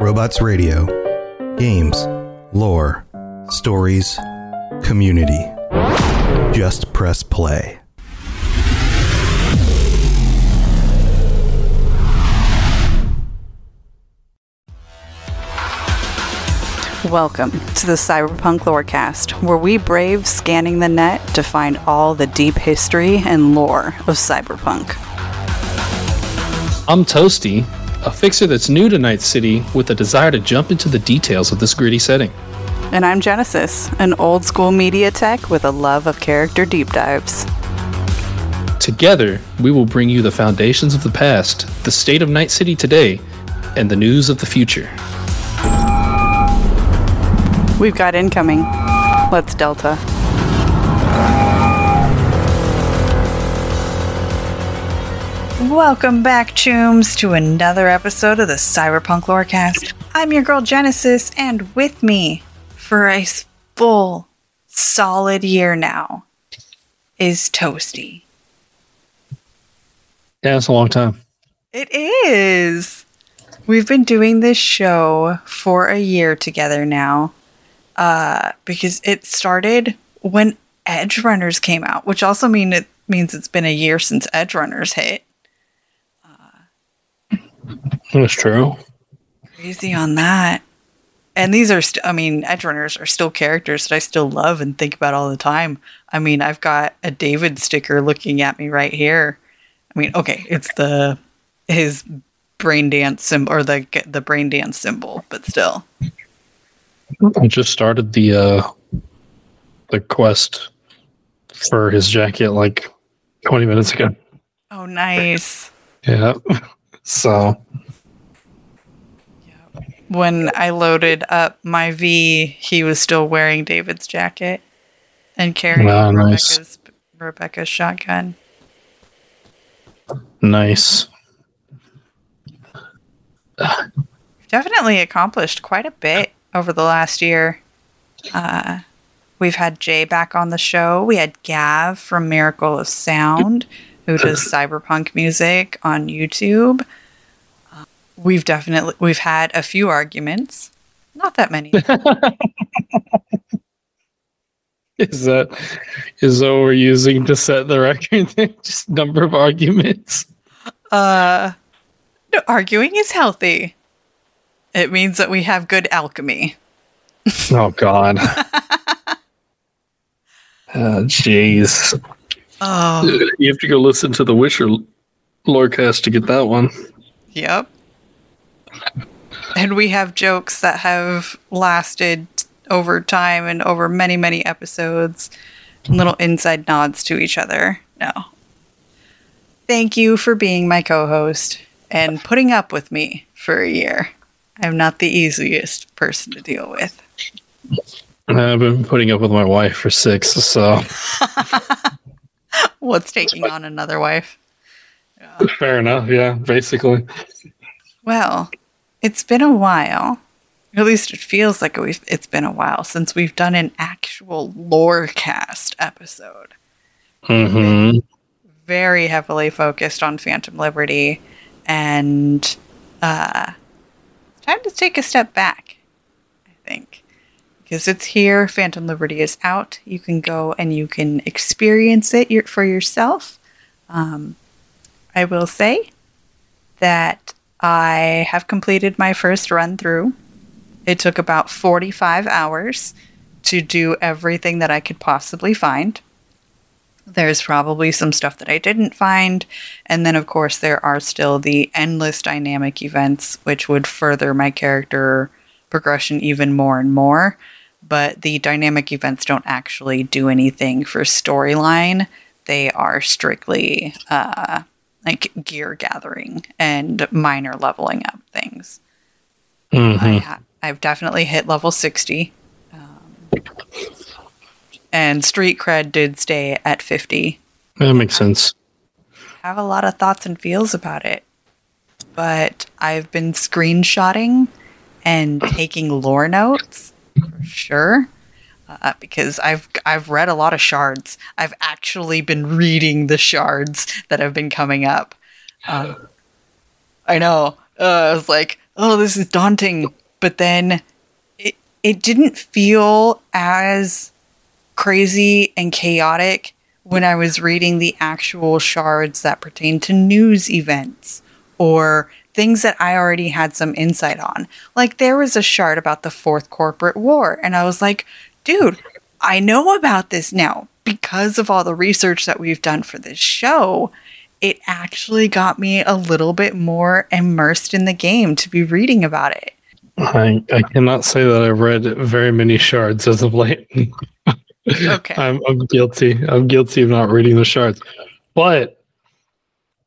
Robots Radio. Games, lore, stories, community. Just press play. Welcome to the Cyberpunk Lorecast, where we brave scanning the net to find all the deep history and lore of Cyberpunk. I'm Toastie, a fixer that's new to Night City with a desire to jump into the details of this gritty setting. And I'm Genesis, an old school media tech with a love of character deep dives. Together, we will bring you the foundations of the past, the state of Night City today, and the news of the future. We've got incoming. Let's Delta. Welcome back, Chooms, to another episode of the Cyberpunk Lorecast. I'm your girl Genesis, and with me for a full, solid year now is Toastie. Yeah, it's a long time. It is. We've been doing this show for a year together now uh, because it started when Edgerunners came out, which also mean it means it's been a year since Edgerunners hit. That's true. Crazy on that. And these are, st- I mean, Edgerunners are still characters that I still love and think about all the time. I mean, I've got a David sticker looking at me right here. I mean, okay, it's the his brain dance symbol or the the brain dance symbol, but still. I just started the uh the quest for his jacket like 20 minutes ago. Oh, nice. Yeah. So When I loaded up my V, he was still wearing David's jacket and carrying Wow, nice. Rebecca's Rebecca's shotgun. nice. definitely accomplished quite a bit over the last year. Uh, we've had Jay back on the show. We had Gav from Miracle of Sound, who does cyberpunk music on YouTube. Uh, we've definitely we've had a few arguments, not that many. Is that is that what we're using to set the record? Just number of arguments. uh, no, arguing is healthy. It means that we have good alchemy. Oh God. Oh, Jeez. Oh, you have to go listen to the Witcher lorecast to get that one. Yep. And we have jokes that have lasted over time and over many, many episodes. Little inside nods to each other. No. Thank you for being my co host and putting up with me for a year. I'm not the easiest person to deal with. I've been putting up with my wife for six, so What's taking on another wife? fair enough. Yeah, basically. Well, it's been a while. At least it feels like we've, it's been a while since we've done an actual lore cast episode. hmm Very heavily focused on Phantom Liberty, and uh, it's time to take a step back. I think because it's here. Phantom Liberty is out. You can go and you can experience it for yourself. Um, I will say that I have completed my first run through. It took about 45 hours to do everything that I could possibly find. There's probably some stuff that I didn't find. And then, of course, there are still the endless dynamic events, which would further my character progression even more and more. But the dynamic events don't actually do anything for storyline, they are strictly uh, like gear gathering and minor leveling up things. hmm I ha- I've definitely hit level 60. Um, and street cred did stay at 50. That makes sense. I have a lot of thoughts and feels about it. But I've been screenshotting and taking lore notes for sure. Uh, because I've I've read a lot of shards. I've actually been reading the shards that have been coming up. Um, I know uh, I was like, oh, this is daunting. But then it it didn't feel as crazy and chaotic when I was reading the actual shards that pertain to news events or things that I already had some insight on. Like there was a shard about the fourth corporate war, and I was like, dude, I know about this now because of all the research that we've done for this show. It actually got me a little bit more immersed in the game to be reading about it. I, I cannot say that I've read very many shards as of late. Okay. I'm, I'm guilty. I'm guilty of not reading the shards. But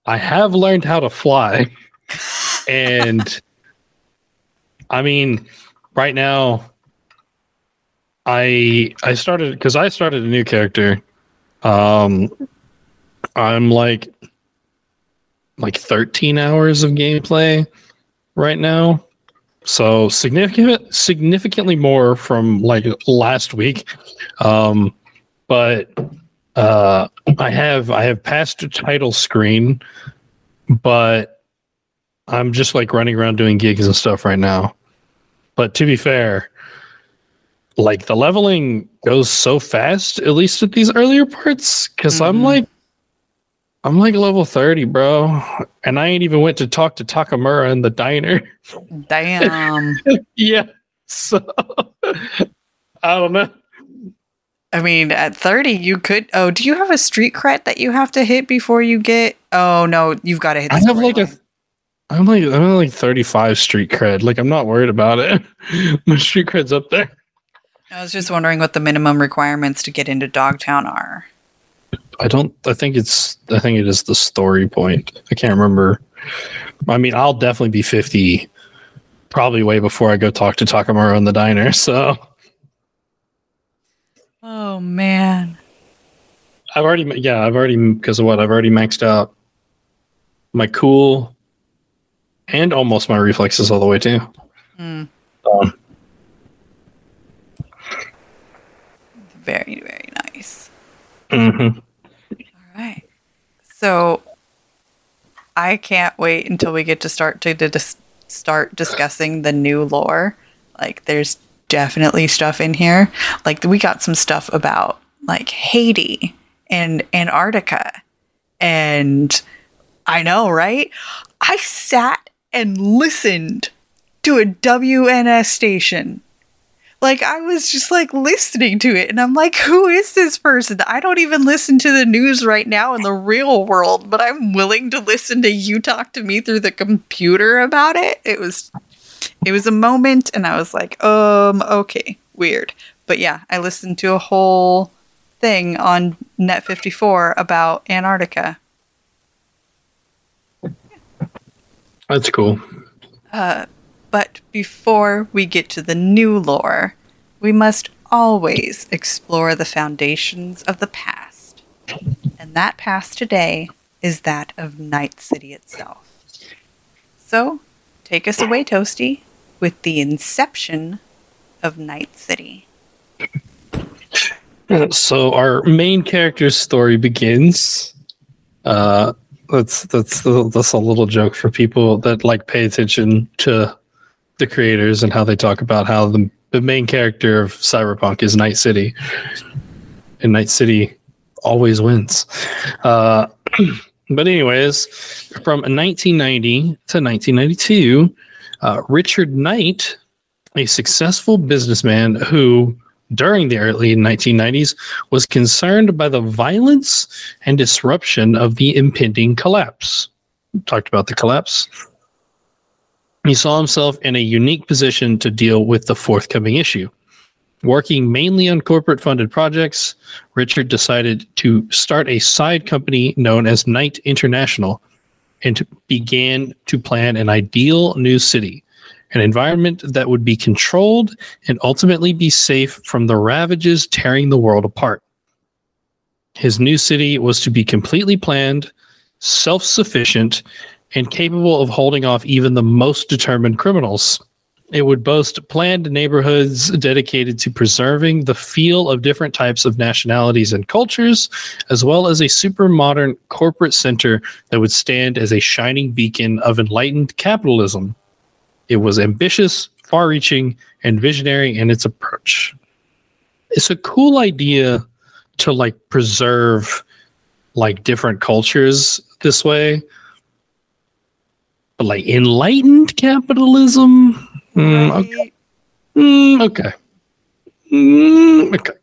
I have learned how to fly. and I mean, right now I I started because I started a new character. Um I'm like like 13 hours of gameplay right now. So significant significantly more from like last week. Um but uh I have I have passed a title screen, but I'm just like running around doing gigs and stuff right now. But to be fair, like the leveling goes so fast, at least at these earlier parts, because I'm Mhm. like I'm like level 30, bro. And I ain't even went to talk to Takemura in the diner. Damn. yeah. So I don't know. I mean, at 30, you could. Oh, do you have a street cred that you have to hit before you get? Oh, no, you've got to hit I have like a storyline. I'm like I'm like 35 street cred. Like I'm not worried about it. My street cred's up there. I was just wondering what the minimum requirements to get into Dogtown are. I don't. I think it's. I think it is the story point. I can't remember. I mean, I'll definitely be fifty, probably way before I go talk to Takemura in the diner. So Oh, man. I've already. Yeah, I've already because of what I've already maxed out my cool and almost my reflexes all the way too. Hmm. Um, Very, very nice. mhm. All right. So I can't wait until we get to start to, to dis- start discussing the new lore. Like there's definitely stuff in here. Like we got some stuff about like Haiti and Antarctica. And I know, right? I sat and listened to a WNS station like I was just like listening to it and I'm like who is this person? I don't even listen to the news right now in the real world, but I'm willing to listen to you talk to me through the computer about it. It was it was a moment and I was like, "Um, okay, weird." But yeah, I listened to a whole thing on Net 54 about Antarctica. That's cool. But before we get to the new lore, we must always explore the foundations of the past. And that past today is that of Night City itself. So, take us away, Toastie, with the inception of Night City. So our main character's story begins. Uh, that's that's that's a little joke for people that like pay attention to the creators and how they talk about how the the main character of Cyberpunk is Night City, and Night City always wins. Uh, but anyways, from 1990 to 1992, uh, Richard Knight, a successful businessman who during the early 1990s was concerned by the violence and disruption of the impending collapse. Talked about the collapse. He saw himself in a unique position to deal with the forthcoming issue. Working mainly on corporate funded projects, Richard decided to start a side company known as Knight International and to- began to plan an ideal new city, an environment that would be controlled and ultimately be safe from the ravages tearing the world apart. His new city was to be completely planned, self sufficient, and capable of holding off even the most determined criminals. It would boast planned neighborhoods dedicated to preserving the feel of different types of nationalities and cultures, as well as a super modern corporate center that would stand as a shining beacon of enlightened capitalism. It was ambitious, far reaching, and visionary in its approach. It's a cool idea to like preserve like different cultures this way. Like enlightened capitalism, Mm, okay. Mm, okay. Mm, okay.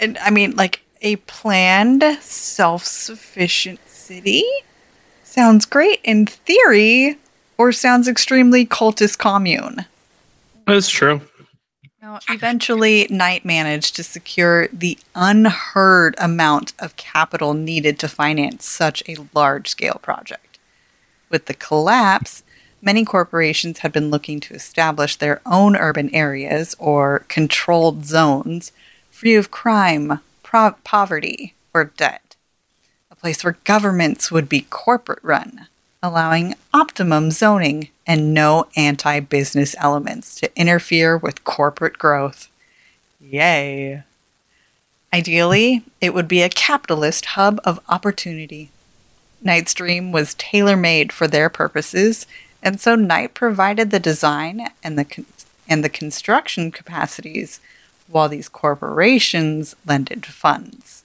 And I mean, like a planned self sufficient city sounds great in theory, or sounds extremely cultist commune. That's true. Now, eventually, Knight managed to secure the unheard amount of capital needed to finance such a large scale project. With the collapse, many corporations had been looking to establish their own urban areas or controlled zones free of crime, pro- poverty, or debt. A place where governments would be corporate run, allowing optimum zoning and no anti business elements to interfere with corporate growth. Yay! Ideally, it would be a capitalist hub of opportunity. Knight's dream was tailor made for their purposes, and so Knight provided the design and the con- and the construction capacities, while these corporations lended funds.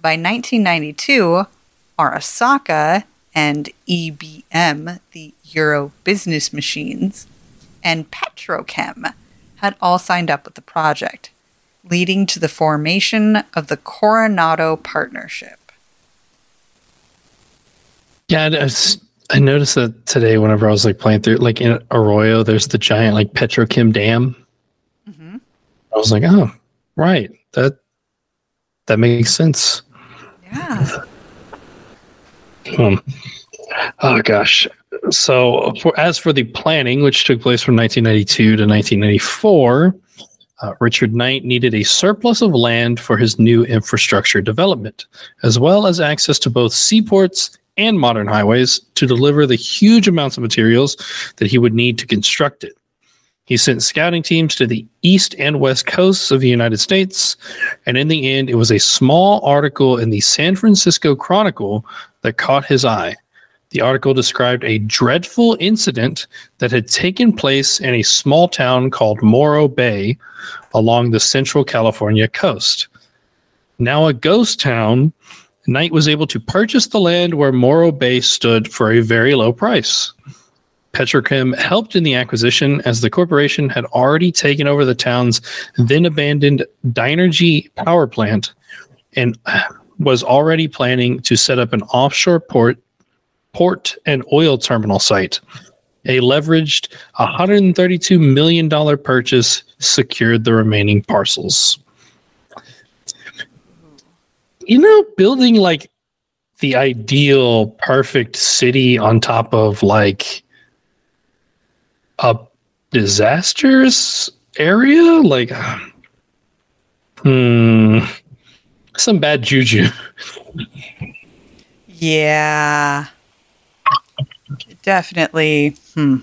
By 1992, Arasaka and EBM, the Euro Business Machines, and Petrochem had all signed up with the project, leading to the formation of the Coronado Partnership. Yeah, I, was- I noticed that today whenever I was like playing through, like in Arroyo, there's the giant like Petrochem dam. Mhm. I was like, oh, right, that that makes sense. Yeah. Um, oh gosh. So, for, as for the planning, which took place from 1992 to 1994, uh, Richard Knight needed a surplus of land for his new infrastructure development, as well as access to both seaports and modern highways to deliver the huge amounts of materials that he would need to construct it. He sent scouting teams to the east and west coasts of the United States, and in the end, it was a small article in the San Francisco Chronicle that caught his eye. The article described a dreadful incident that had taken place in a small town called Morro Bay along the central California coast. Now a ghost town, Knight was able to purchase the land where Morro Bay stood for a very low price. Petrochem helped in the acquisition as the corporation had already taken over the town's then abandoned Dynegy power plant and was already planning to set up an offshore port port and oil terminal site. A leveraged $132 million purchase secured the remaining parcels. You know, building like the ideal perfect city on top of like a disastrous area, like hmm, some bad juju. Yeah. Definitely. Hmm.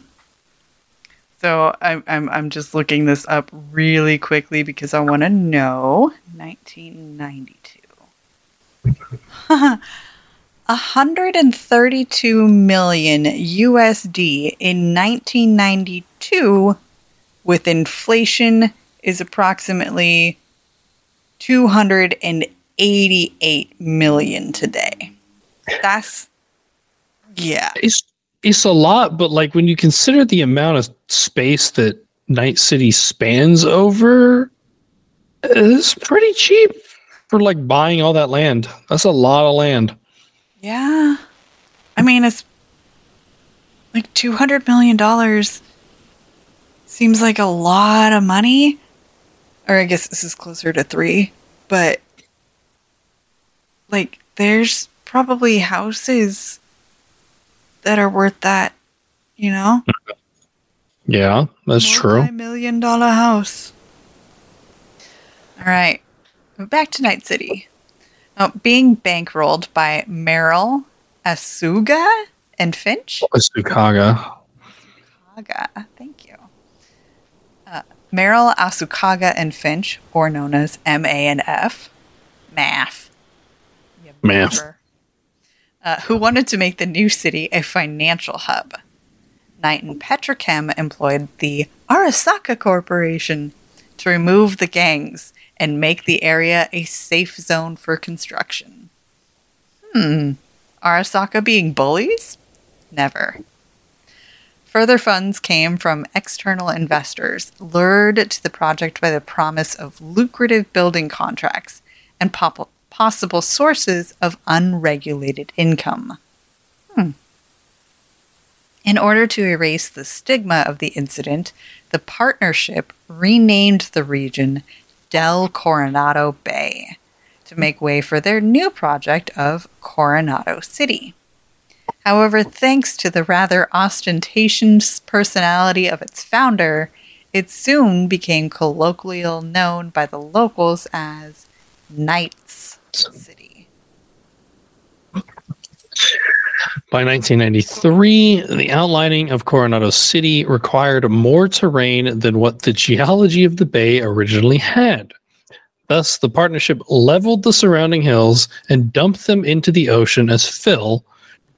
So I'm I'm I'm just looking this up really quickly because I want to know 1992. 132 million USD in 1992 with inflation is approximately 288 million today. That's yeah. It's it's a lot, but like when you consider the amount of space that Night City spans over, it's pretty cheap for like buying all that land. That's a lot of land. Yeah. I mean, it's like $200 million seems like a lot of money. Or I guess this is closer to three, but like there's probably houses that are worth that, you know? Yeah, that's true. Million dollar house. All right. Back to Night City. Now, being bankrolled by Merrill, Asuga, and Finch. Asukaga. Asukaga. Thank you. Uh, Merrill Asukaga and Finch, or known as MA and F, Math. Math. Uh, who wanted to make the new city a financial hub. Knight and Petrochem employed the Arasaka Corporation to remove the gangs and make the area a safe zone for construction. Hmm. Arasaka being bullies? Never. Further funds came from external investors, lured to the project by the promise of lucrative building contracts and pop- possible sources of unregulated income. Hmm. In order to erase the stigma of the incident, the partnership renamed the region Del Coronado Bay to make way for their new project of Coronado City. However, thanks to the rather ostentatious personality of its founder, it soon became colloquially known by the locals as Knights City. By 1993, the outlining of Coronado City required more terrain than what the geology of the bay originally had. Thus, the partnership leveled the surrounding hills and dumped them into the ocean as fill,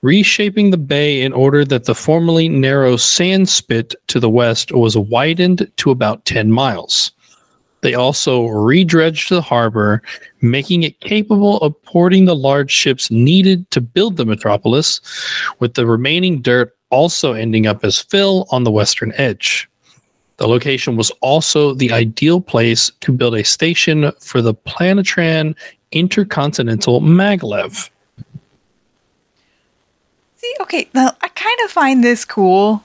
reshaping the bay in order that the formerly narrow sand spit to the west was widened to about 10 miles. They also redredged the harbor, making it capable of porting the large ships needed to build the metropolis, with the remaining dirt also ending up as fill on the western edge. The location was also the ideal place to build a station for the Planetran Intercontinental Maglev. See, okay, now I kind of find this cool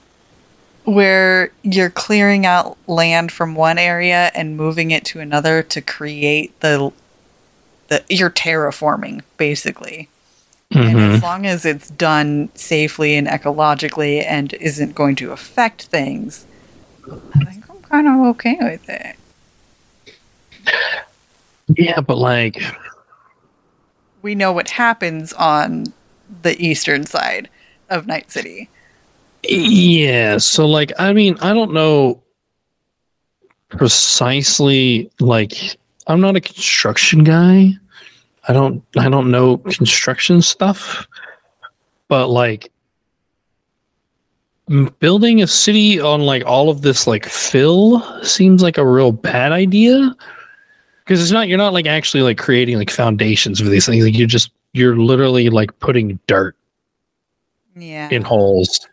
where you're clearing out land from one area and moving it to another to create the the you're terraforming basically. And mm-hmm. as long as it's done safely and ecologically and isn't going to affect things, I think I'm kind of okay with it. Yeah, but like, We know what happens on the eastern side of Night City. Yeah, so like, I mean, I don't know precisely, like, I'm not a construction guy. I don't, I don't know construction stuff, but like, building a city on like all of this like fill seems like a real bad idea because it's not you're not like actually like creating like foundations for these things like you're just you're literally like putting dirt Yeah. in holes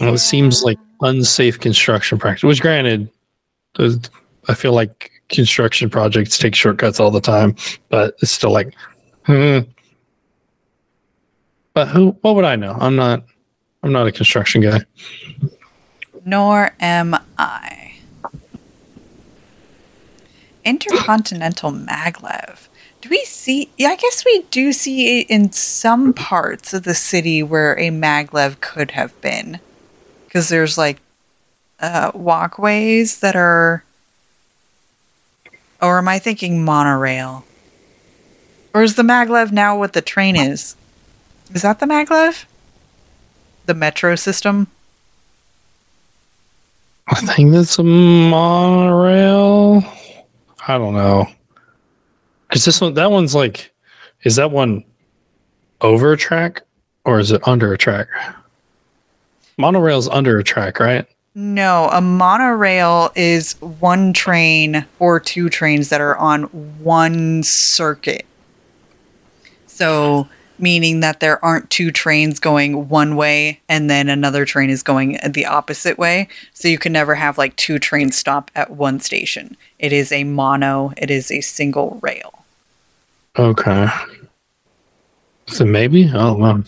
Well, it seems like unsafe construction practice which granted i feel like construction projects take shortcuts all the time but it's still like hmm. but who what would i know i'm not i'm not a construction guy Nor am I. Intercontinental maglev. Do we see? Yeah, I guess we do see it in some parts of the city where a maglev could have been, because there's like uh, walkways that are. Or am I thinking monorail? Or is the maglev now what the train is? Is that the maglev? The metro system? I think that's a monorail. I don't know. Because this one, that one's like, is that one over a track or is it under a track? Monorail's under a track, right? No, a monorail is one train or two trains that are on one circuit. So, meaning that there aren't two trains going one way and then another train is going the opposite way. So, you can never have like two trains stop at one station. It is a mono, it is a single rail. Okay. So maybe? I don't know.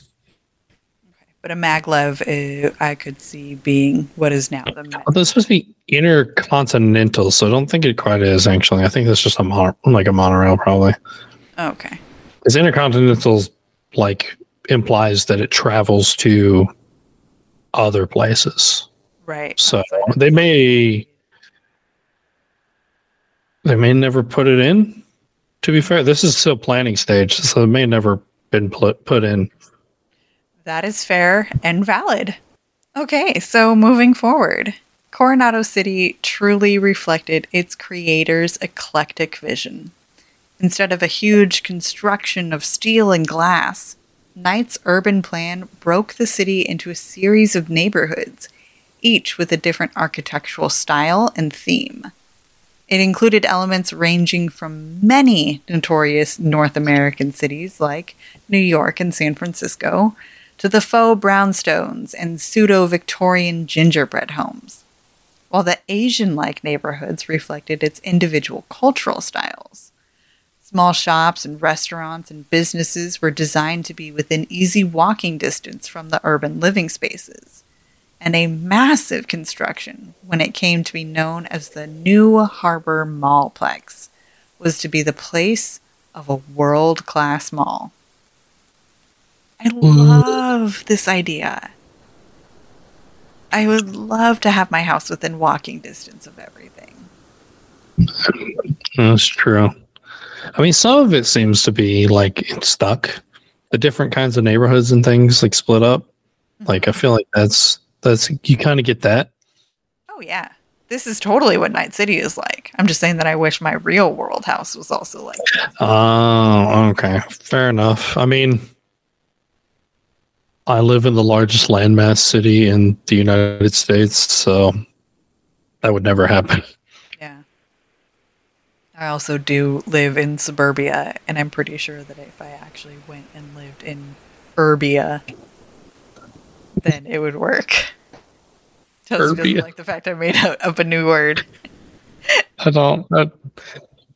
But a maglev, uh, I could see being what is now the Although it's supposed to be intercontinental, so I don't think it quite is actually. I think that's just a mon- like a monorail, probably. Okay. Because intercontinental's like implies that it travels to other places. Right. So they may they may never put it in. To be fair, this is still planning stage, so it may never been put put in. That is fair and valid. Okay, so moving forward, Coronado City truly reflected its creator's eclectic vision. Instead of a huge construction of steel and glass, Knight's urban plan broke the city into a series of neighborhoods, each with a different architectural style and theme. It included elements ranging from many notorious North American cities like New York and San Francisco to the faux brownstones and pseudo Victorian gingerbread homes, while the Asian like neighborhoods reflected its individual cultural styles. Small shops and restaurants and businesses were designed to be within easy walking distance from the urban living spaces and a massive construction when it came to be known as the New Harbor Mallplex was to be the place of a world class mall. I love this idea. I would love to have my house within walking distance of everything. That's true. I mean, some of it seems to be like it's stuck. The different kinds of neighborhoods and things like split up. Like I mm-hmm. feel like that's that's you kind of get that. Oh yeah. This is totally what Night City is like. I'm just saying that I wish my real world house was also like that. Oh, okay. Fair enough. I mean, I live in the largest landmass city in the United States, so that would never happen. Yeah. I also do live in suburbia, and I'm pretty sure that if I actually went and lived in urbia, then it would work. Chelsea doesn't like the fact I made up a new word. I don't. I,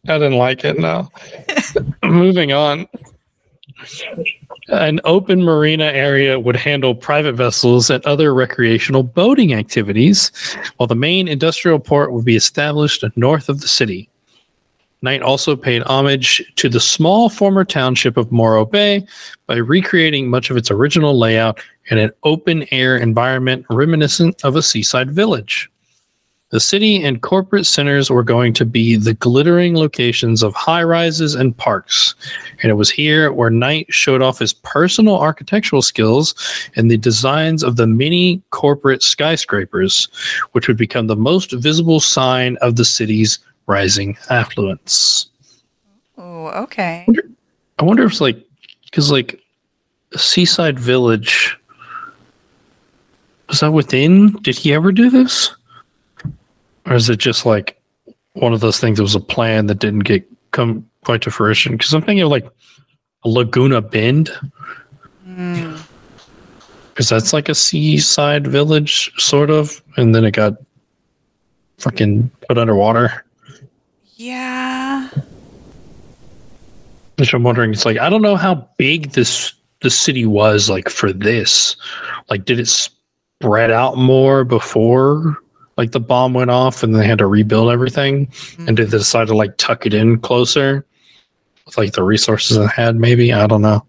I didn't like it. Now, Moving on. An open marina area would handle private vessels and other recreational boating activities, while the main industrial port would be established north of the city. Knight also paid homage to the small former township of Morro Bay by recreating much of its original layout in an open air environment reminiscent of a seaside village. The city and corporate centers were going to be the glittering locations of high rises and parks. And it was here where Knight showed off his personal architectural skills and the designs of the many corporate skyscrapers, which would become the most visible sign of the city's rising affluence. Oh, okay. I wonder if it's like, because like Seaside Village, was that within? Did he ever do this? Or is it just like one of those things that was a plan that didn't get come quite to fruition? Because I'm thinking of like Laguna Bend, Mm, because that's like a seaside village, sort of, and then it got fucking put underwater. yeah. Which I'm wondering, it's like I don't know how big this the city was like for this. Like, did it spread out more before like the bomb went off and they had to rebuild everything? Mm-hmm. And did they decide to like tuck it in closer with like the resources it had? Maybe I don't know.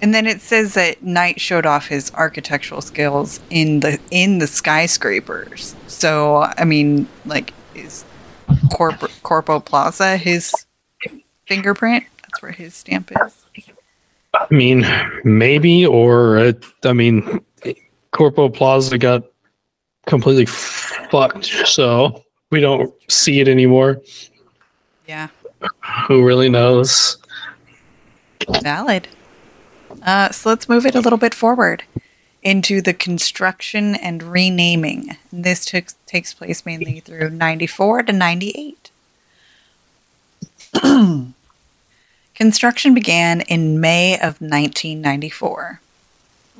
And then it says that Knight showed off his architectural skills in the in the skyscrapers. So I mean, like, is Corp- Corpo Plaza his fingerprint? That's where his stamp is. I mean, maybe or it, I mean, Corpo Plaza got completely fucked, so we don't see it anymore. Yeah, Who really knows? valid. Uh, so let's move it a little bit forward into the construction and renaming. This took, takes place mainly through 94 to 98. Construction began in May of 1994.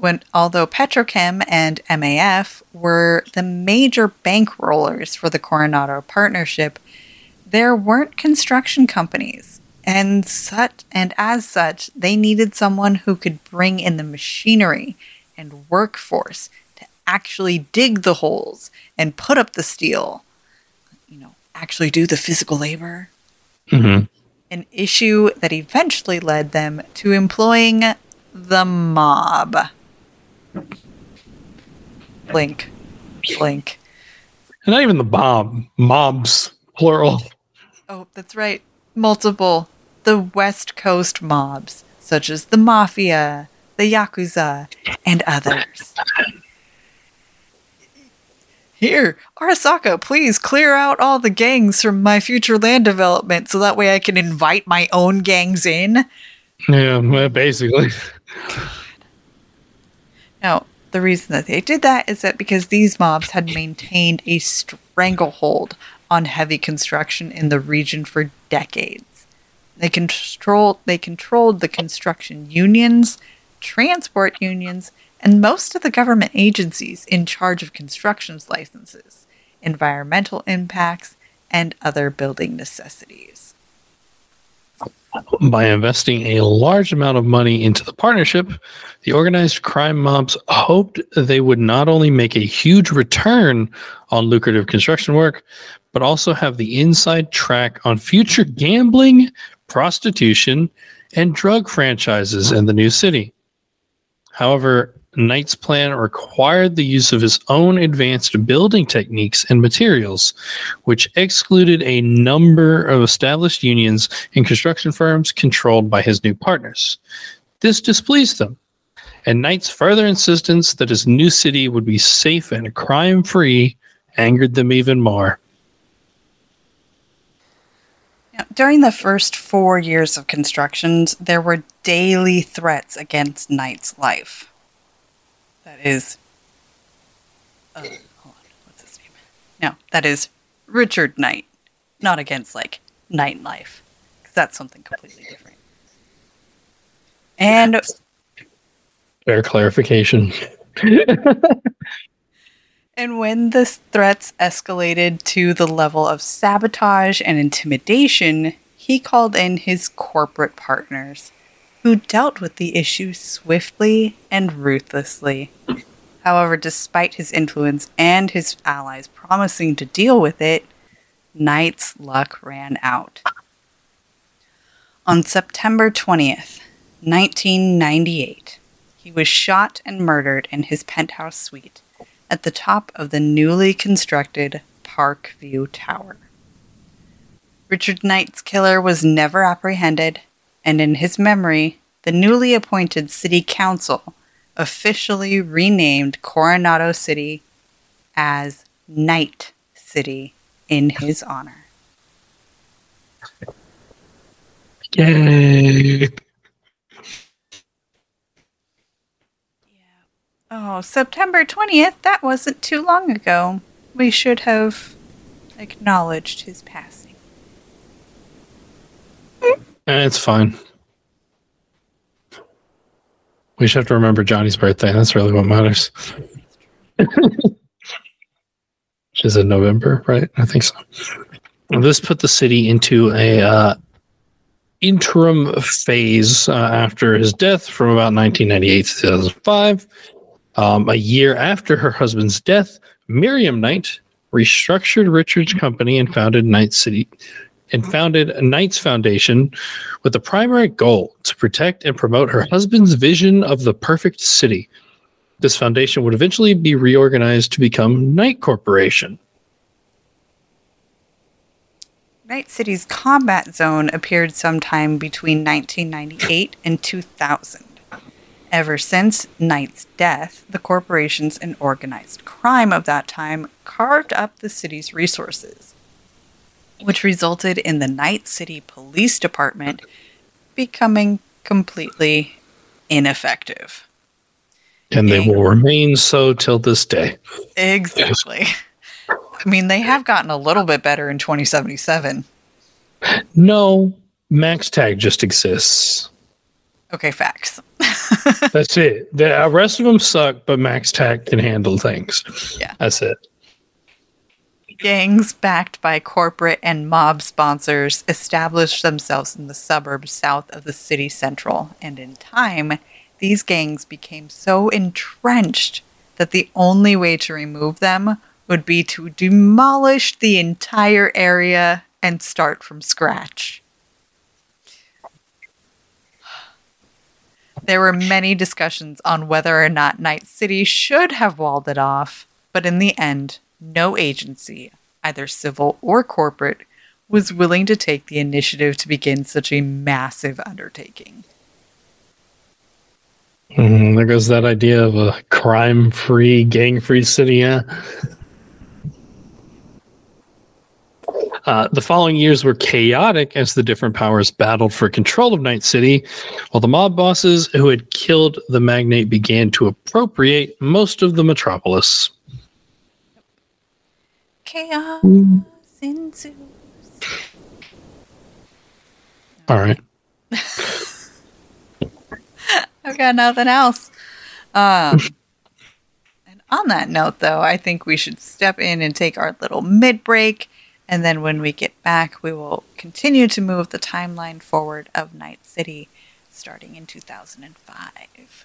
When, although Petrochem and MAF were the major bankrollers for the Coronado partnership, there weren't construction companies, and such and as such, they needed someone who could bring in the machinery and workforce to actually dig the holes and put up the steel. You know, actually do the physical labor Mm-hmm. an issue that eventually led them to employing the mob. Blink. Blink. And not even the bomb. Mobs, plural. Oh, that's right. Multiple. The West Coast mobs, such as the Mafia, the Yakuza, and others. Here, Arasaka, please clear out all the gangs from my future land development so that way I can invite my own gangs in. Yeah, basically. Now, the reason that they did that is that because these mobs had maintained a stranglehold on heavy construction in the region for decades. They controlled they controlled the construction unions, transport unions, and most of the government agencies in charge of constructions licenses, environmental impacts, and other building necessities. By investing a large amount of money into the partnership, the organized crime mobs hoped they would not only make a huge return on lucrative construction work, but also have the inside track on future gambling, prostitution, and drug franchises in the new city. However, Knight's plan required the use of his own advanced building techniques and materials, which excluded a number of established unions and construction firms controlled by his new partners. This displeased them, and Knight's further insistence that his new city would be safe and crime free angered them even more. Now, during the first four years of constructions, there were daily threats against Knight's life. Is. Uh, hold on, what's his name? No, that is Richard Knight, not against like Knight life, because that's something completely different. And Fair clarification. And when the threats escalated to the level of sabotage and intimidation, he called in his corporate partners, who dealt with the issue swiftly and ruthlessly. However, despite his influence and his allies promising to deal with it, Knight's luck ran out. On September 20th, 1998, he was shot and murdered in his penthouse suite at the top of the newly constructed Parkview Tower. Richard Knight's killer was never apprehended, and in his memory, the newly appointed city council officially renamed Coronado City as Night City in his honor. Yay! Oh, September 20th? That wasn't too long ago. We should have acknowledged his passing. Eh, It's fine. We should have to remember Johnny's birthday. That's really what matters. Which is in November, right? I think so. This put the city into a uh, interim phase uh, after his death from about 1998 to 2005. Um, a year after her husband's death, Miriam Knight restructured Richard's company and founded Knight City and founded a Knight's Foundation with the primary goal to protect and promote her husband's vision of the perfect city. This foundation would eventually be reorganized to become Knight Corporation. Night City's combat zone appeared sometime between 1998 and 2000. Ever since Knight's death, the corporations and organized crime of that time carved up the city's resources, which resulted in the Night City Police Department becoming completely ineffective. And they will remain so till this day. Exactly. I mean, they have gotten a little bit better in 2077. No, MaxTac just exists. Okay, facts. That's it. The rest of them suck, but MaxTac can handle things. Yeah. That's it. Gangs backed by corporate and mob sponsors established themselves in the suburbs south of the city central, and in time, these gangs became so entrenched that the only way to remove them would be to demolish the entire area and start from scratch. There were many discussions on whether or not Night City should have walled it off, but in the end, no agency, either civil or corporate, was willing to take the initiative to begin such a massive undertaking. Mhm, there goes that idea of a crime free, gang free city. Yeah. Uh, the following years were chaotic as the different powers battled for control of Night City, while the mob bosses who had killed the magnate began to appropriate most of the metropolis. Chaos ensues. All right. I've got nothing else. Um, and on that note, though, I think we should step in and take our little mid break. And then when we get back, we will continue to move the timeline forward of Night City starting in 2005.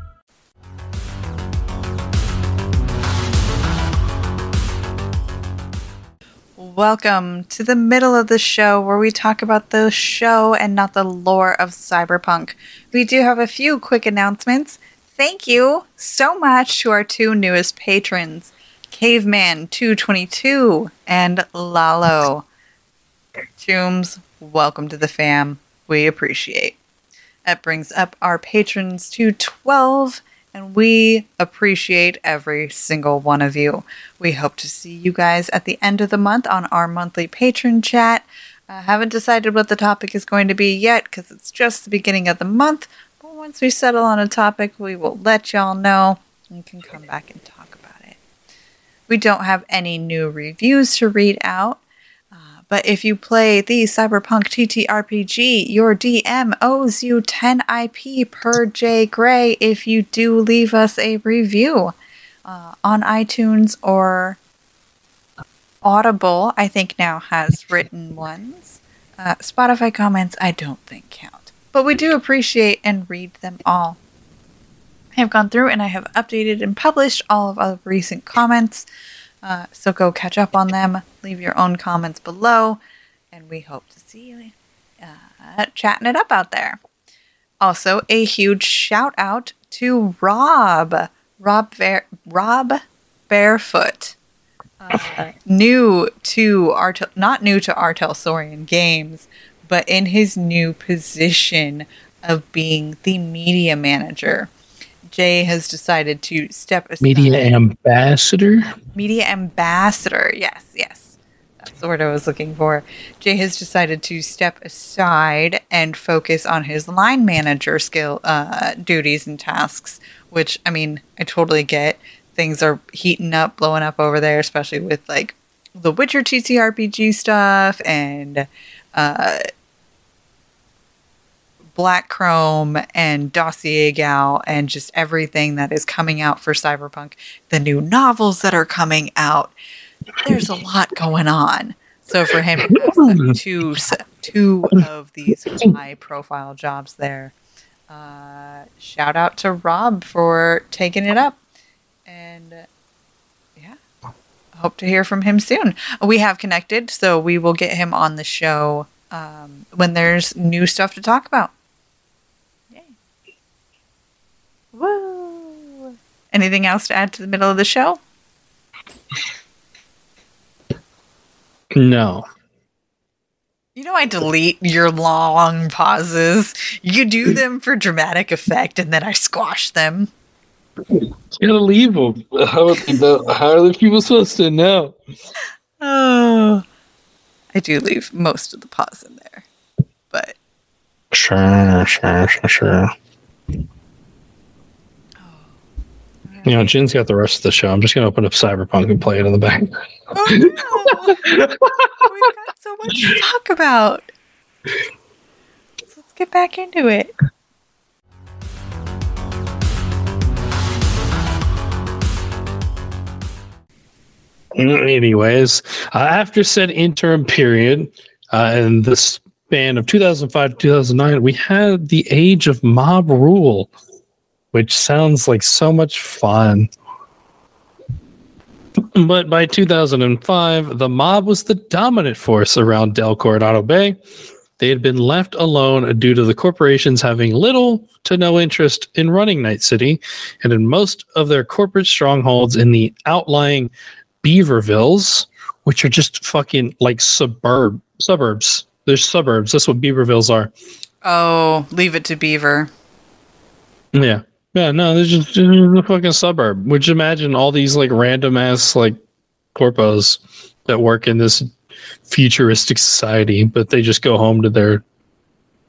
Welcome to the middle of the show where we talk about the show and not the lore of cyberpunk. We do have a few quick announcements. Thank you so much to our two newest patrons, Caveman222 and Lalo. Tombs, welcome to the fam. We appreciate. That brings up our patrons to 12 and we appreciate every single one of you. We hope to see you guys at the end of the month on our monthly patron chat. I haven't decided what the topic is going to be yet because it's just the beginning of the month. But once we settle on a topic, we will let y'all know and can come back and talk about it. We don't have any new reviews to read out. But if you play the Cyberpunk TTRPG, your DM owes you 10 IP per J Gray if you do leave us a review uh, on iTunes or Audible, I think now has written ones. Uh, Spotify comments, I don't think count. But we do appreciate and read them all. I have gone through and I have updated and published all of our recent comments. Uh, so go catch up on them. Leave your own comments below, and we hope to see you uh, chatting it up out there. Also, a huge shout out to Rob, Rob, Ver- Rob Barefoot, uh, new to Art, not new to R. Talsorian Games, but in his new position of being the media manager. Jay has decided to step aside. Media ambassador? Media ambassador. Yes, yes. That's the word I was looking for. Jay has decided to step aside and focus on his line manager skill uh, duties and tasks, which, I mean, I totally get. Things are heating up, blowing up over there, especially with like the Witcher TTRPG stuff and uh, Black Chrome and Dossier Gal and just everything that is coming out for Cyberpunk, the new novels that are coming out. There's a lot going on. So for him to two two of these high profile jobs there, uh, shout out to Rob for taking it up, and uh, yeah, hope to hear from him soon. We have connected, so we will get him on the show um, when there's new stuff to talk about. Anything else to add to the middle of the show? No. You know, I delete your long pauses. You do them for dramatic effect, and then I squash them. You gotta leave them. How, how are the people supposed to know? Oh, I do leave most of the pause in there, but Sure, sure, sure, sure. You know, Jenn's got the rest of the show. I'm just gonna open up Cyberpunk and play it in the back. oh no, we've got so much to talk about. So let's get back into it. Anyways, uh, after said interim period, uh, in the span of 2005 to 2009, we had the age of mob rule, which sounds like so much fun. But by 2005, the mob was the dominant force around Del Coronado Bay. They had been left alone due to the corporations having little to no interest in running Night City, and in most of their corporate strongholds in the outlying Beavervilles, which are just fucking like suburb suburbs. There's suburbs. That's what Beavervilles are. Oh, leave it to Beaver. Yeah. Yeah, no, there's just, just a fucking suburb. Which imagine all these like random ass like corpos that work in this futuristic society, but they just go home to their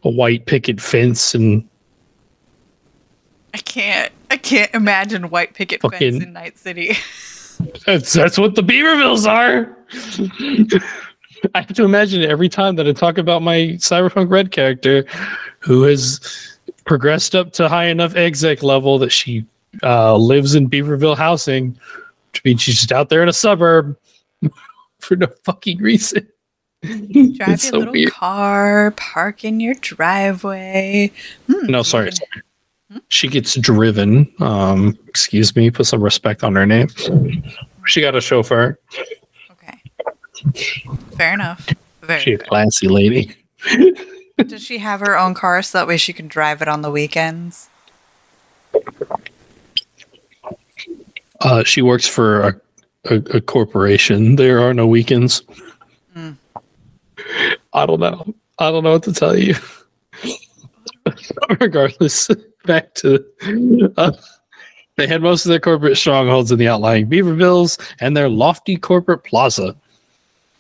white picket fence and I can't. I can't imagine white picket fence in Night City. that's that's what the Beavervilles are. I have to imagine it every time that I talk about my Cyberpunk Red character who has progressed up to high enough exec level that she uh, lives in Beaverville housing, which means she's just out there in a suburb for no fucking reason. Drive it's your so little weird. car, park in your driveway. Hmm, No, you sorry, sorry. She gets driven. Um, excuse me, put some respect on her name. She got a chauffeur. Okay. Fair enough. Very She a classy lady. Does she have her own car so that way she can drive it on the weekends? Uh, she works for a, a, a corporation. There are no weekends. Hmm. I don't know. I don't know what to tell you. Regardless, back to uh, they had most of their corporate strongholds in the outlying Beavervilles and their lofty corporate plaza.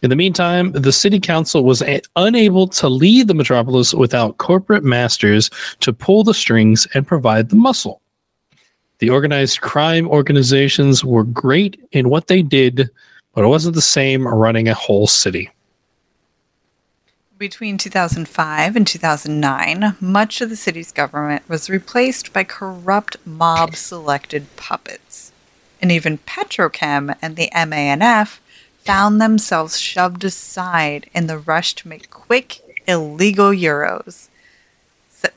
In the meantime, the city council was a- unable to lead the metropolis without corporate masters to pull the strings and provide the muscle. The organized crime organizations were great in what they did, but it wasn't the same running a whole city. Between 2005 and 2009, much of the city's government was replaced by corrupt mob selected puppets. And even Petrochem and the MANF found themselves shoved aside in the rush to make quick, illegal euros.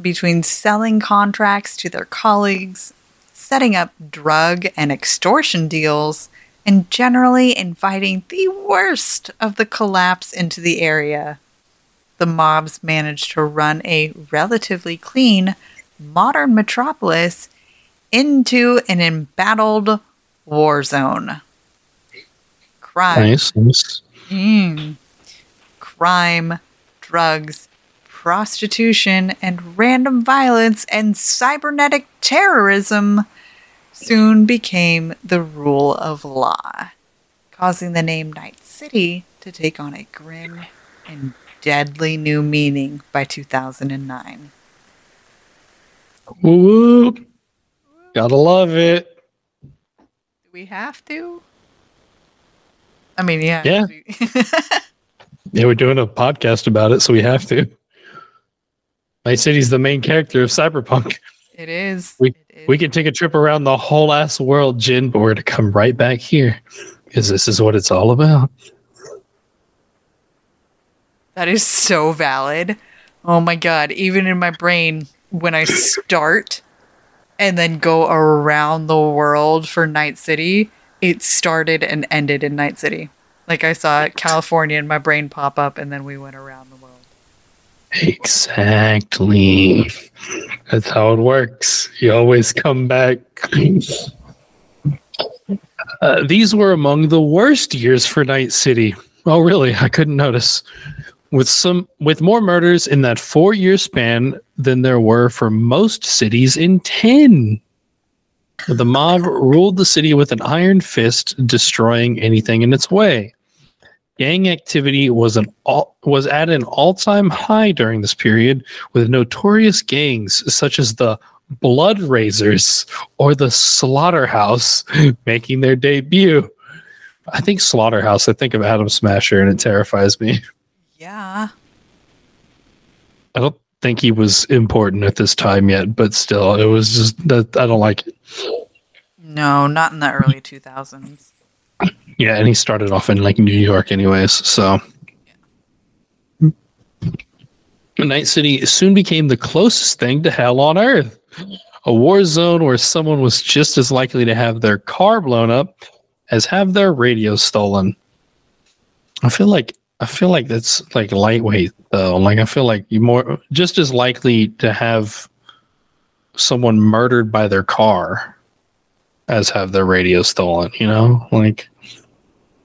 Between selling contracts to their colleagues, setting up drug and extortion deals, and generally inviting the worst of the collapse into the area the mobs managed to run a relatively clean, modern metropolis into an embattled war zone. Crime, Nice. nice. Mm. crime, drugs, prostitution, and random violence and cybernetic terrorism soon became the rule of law, causing the name Night City to take on a grim and deadly new meaning by 2009. Woo woo. Gotta love it. Do we have to? I mean, yeah. Yeah. Yeah, we're doing a podcast about it, so we have to. Night City's the main character of Cyberpunk. It is. We- It is. We can take a trip around the whole ass world, Jenn, but we're going to come right back here because this is what it's all about. That is so valid. Oh my god, even in my brain when I start and then go around the world for Night City, it started and ended in Night City. Like I saw California in my brain pop up and then we went around the world. Exactly. That's how it works. You always come back. Uh, these were among the worst years for Night City. Oh, really? I couldn't notice. With some, with more murders in that four-year span than there were for most cities in ten. The mob ruled the city with an iron fist, destroying anything in its way. Gang activity was an all, was at an all-time high during this period, with notorious gangs such as the Blood Raisers or the Slaughterhouse making their debut. I think Slaughterhouse. I think of Adam Smasher, and it terrifies me. Yeah. I don't think he was important at this time yet, but still, it was just that I don't like it. No, not in the early 2000s. Yeah, and he started off in like New York, anyways. So, Night City soon became the closest thing to hell on earth. A war zone where someone was just as likely to have their car blown up as have their radio stolen. I feel like I feel like that's like lightweight though. Like I feel like you more just as likely to have someone murdered by their car as have their radio stolen, you know? Like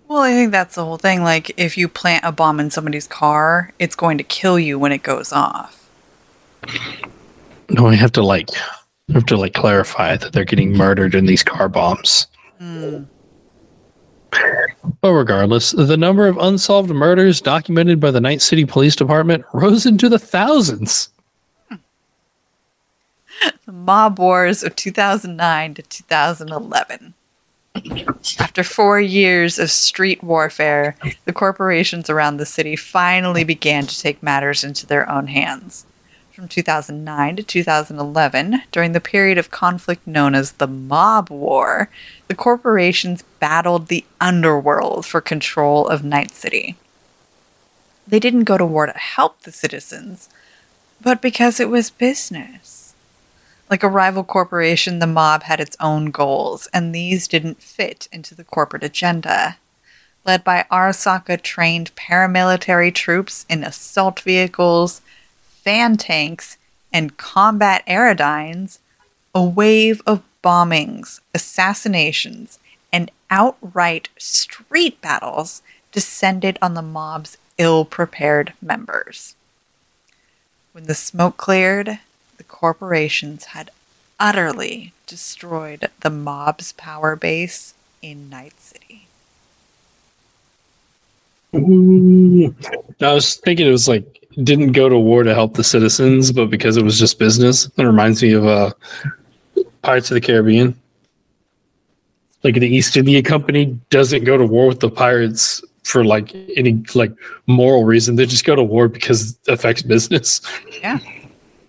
Well, I think that's the whole thing. Like, if you plant a bomb in somebody's car, it's going to kill you when it goes off. no, I have to like I have to like clarify that they're getting murdered in these car bombs. Hmm. But regardless, the number of unsolved murders documented by the Night City Police Department rose into the thousands. The mob wars of 2009 to 2011. After four years of street warfare, the corporations around the city finally began to take matters into their own hands. From 2009 to 2011, during the period of conflict known as the Mob War, the corporations battled the underworld for control of Night City. They didn't go to war to help the citizens, but because it was business. Like a rival corporation, the mob had its own goals, and these didn't fit into the corporate agenda. Led by Arasaka trained paramilitary troops in assault vehicles, fan tanks, and combat aerodynes, a wave of bombings, assassinations, and outright street battles descended on the mob's ill prepared members. When the smoke cleared, corporations had utterly destroyed the mob's power base in Night City. Ooh. I was thinking it was like didn't go to war to help the citizens, but because it was just business. It reminds me of uh, Pirates of the Caribbean. Like the East India Company doesn't go to war with the pirates for like any like moral reason. They just go to war because it affects business. Yeah.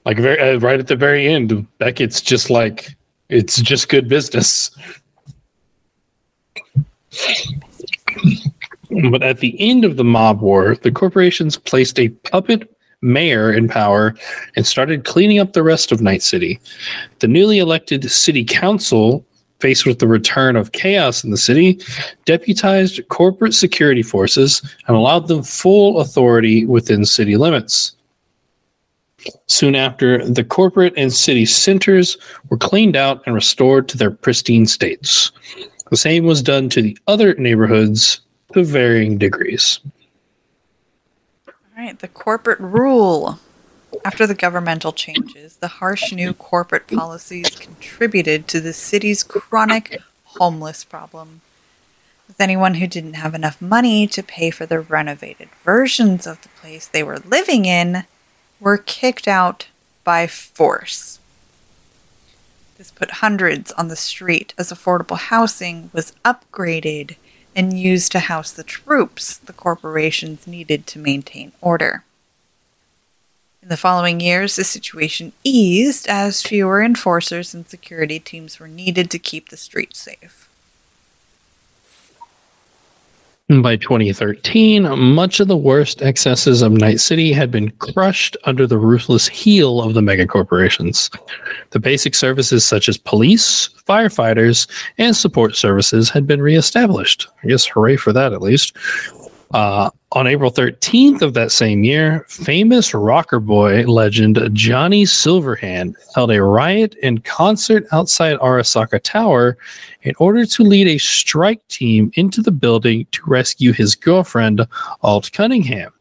Like very uh, right at the very end, Beckett's just like it's just good business. But at the end of the mob war, the corporations placed a puppet mayor in power and started cleaning up the rest of Night City. The newly elected city council, faced with the return of chaos in the city, deputized corporate security forces and allowed them full authority within city limits. Soon after, the corporate and city centers were cleaned out and restored to their pristine states. The same was done to the other neighborhoods to varying degrees. All right, the corporate rule. After the governmental changes, the harsh new corporate policies contributed to the city's chronic homeless problem. With anyone who didn't have enough money to pay for the renovated versions of the place they were living in were kicked out by force. This put hundreds on the street as affordable housing was upgraded and used to house the troops the corporations needed to maintain order. In the following years, the situation eased as fewer enforcers and security teams were needed to keep the streets safe. By 2013, much of the worst excesses of Night City had been crushed under the ruthless heel of the megacorporations. The basic services such as police, firefighters, and support services had been reestablished. I guess hooray for that at least. Uh, on April 13th of that same year, famous rocker boy legend Johnny Silverhand held a riot and concert outside Arasaka Tower in order to lead a strike team into the building to rescue his girlfriend, Alt Cunningham.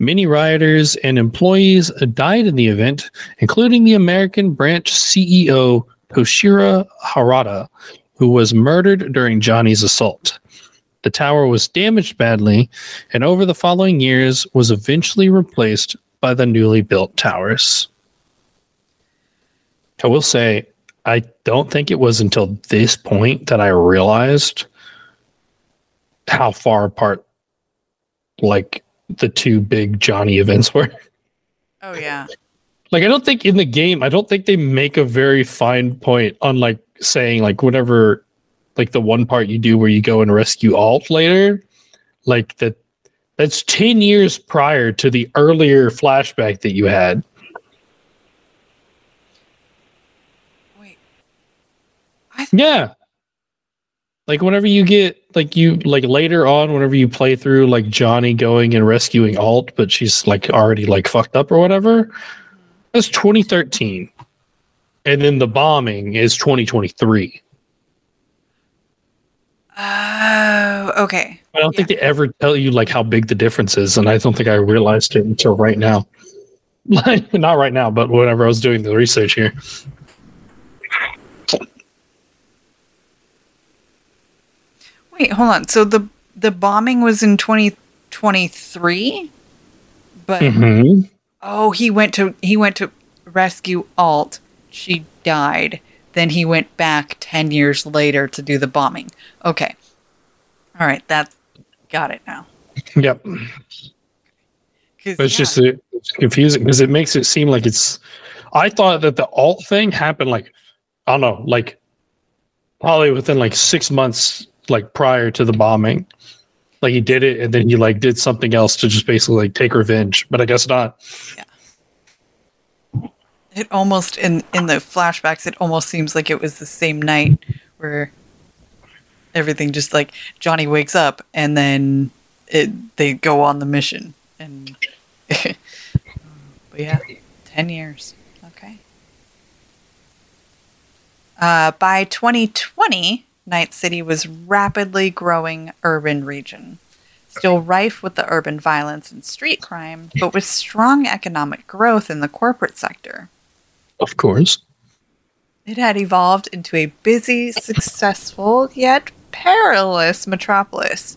Many rioters and employees died in the event, including the American branch CEO Toshiro Harada, who was murdered during Johnny's assault. The tower was damaged badly, and over the following years was eventually replaced by the newly built towers. I will say, I don't think it was until this point that I realized how far apart, like the two big Johnny events were. Oh, yeah. Like, I don't think in the game, I don't think they make a very fine point on like saying like whatever like the one part you do where you go and rescue alt later like that that's 10 years prior to the earlier flashback that you had Wait. I th- yeah Like whenever you get like you like later on, whenever you play through like Johnny going and rescuing Alt, but she's like already like fucked up or whatever. That's 2013, and then the bombing is 2023. Oh, okay. I don't think they ever tell you like how big the difference is, and I don't think I realized it until right now. Like not right now, but whenever I was doing the research here. Wait, hold on. So the the bombing was in 2023, but hmm oh, he went to he went to rescue Alt. She died. Then he went back 10 years later to do the bombing. Okay. All right, that's got it now. Yep. It's yeah, just it's confusing because it makes it seem like it's. I thought that the alt thing happened like I don't know, like probably within like six months, like prior to the bombing. Like he did it, and then he like did something else to just basically like take revenge. But I guess not. It almost in in the flashbacks it almost seems like it was the same night where everything just like Johnny wakes up and then it they go on the mission and but yeah 10 years. Okay. Uh, by 2020 night city was rapidly growing urban region. Still rife with the urban violence and street crime but with strong economic growth in the corporate sector Of course. it had evolved into a busy, successful, yet perilous metropolis,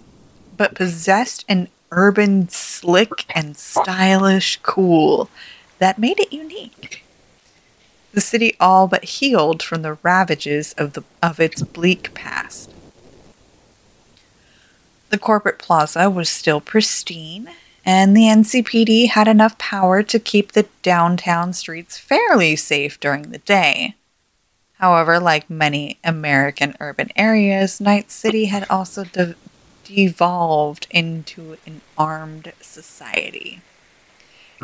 but possessed an urban slick and stylish cool that made it unique. The city all but healed from the ravages of the of its bleak past. The corporate plaza was still pristine, and the NCPD had enough power to keep the downtown streets fairly safe during the day. However, like many American urban areas, Night City had also de- devolved into an armed society.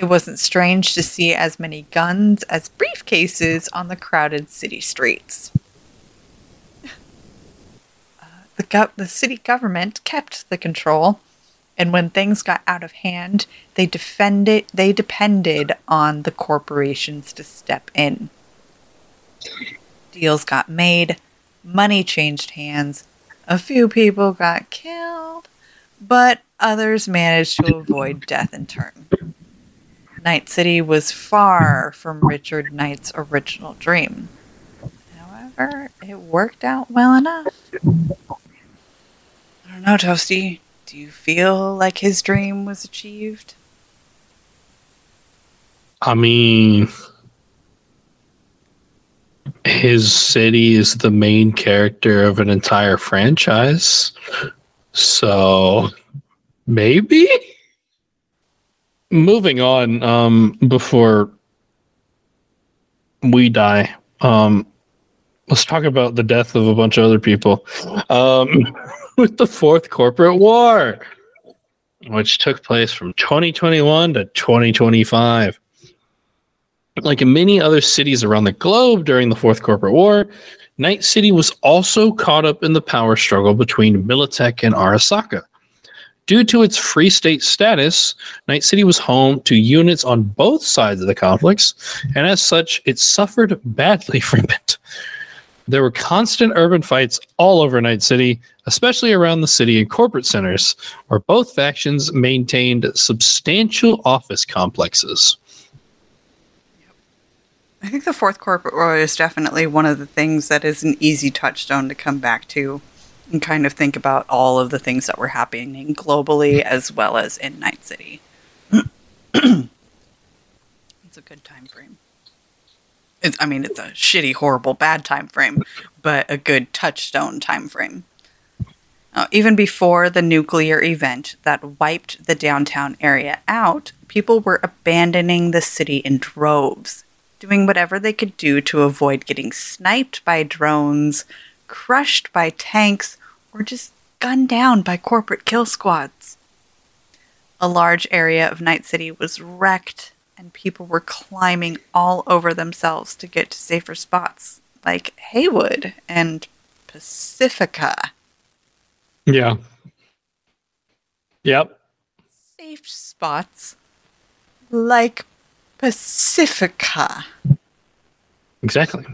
It wasn't strange to see as many guns as briefcases on the crowded city streets. Uh, The, gov- the city government kept the control, and when things got out of hand, they defended they depended on the corporations to step in. Deals got made, money changed hands, a few people got killed, but others managed to avoid death in turn. Night City was far from Richard Night's original dream. However, it worked out well enough. I don't know, Toastie. Do you feel like his dream was achieved? I mean, his city is the main character of an entire franchise. So maybe moving on um before we die um let's talk about the death of a bunch of other people um with the fourth corporate war which took place from 2021 to 2025 like in many other cities around the globe during the Fourth Corporate War, Night City was also caught up in the power struggle between Militech and Arasaka. Due to its free state status, Night City was home to units on both sides of the conflicts, and as such, it suffered badly from it. There were constant urban fights all over Night City, especially around the city and corporate centers, where both factions maintained substantial office complexes. I think the fourth corporate war is definitely one of the things that is an easy touchstone to come back to and kind of think about all of the things that were happening globally as well as in Night City. it's a good time frame. It's, I mean, it's a shitty, horrible, bad time frame, but a good touchstone time frame. Now, even before the nuclear event that wiped the downtown area out, people were abandoning the city in droves, doing whatever they could do to avoid getting sniped by drones, crushed by tanks, or just gunned down by corporate kill squads. A large area of Night City was wrecked, and people were climbing all over themselves to get to safer spots, like Heywood and Pacifica. Yeah. Yep. Safe spots like Pacifica. Exactly.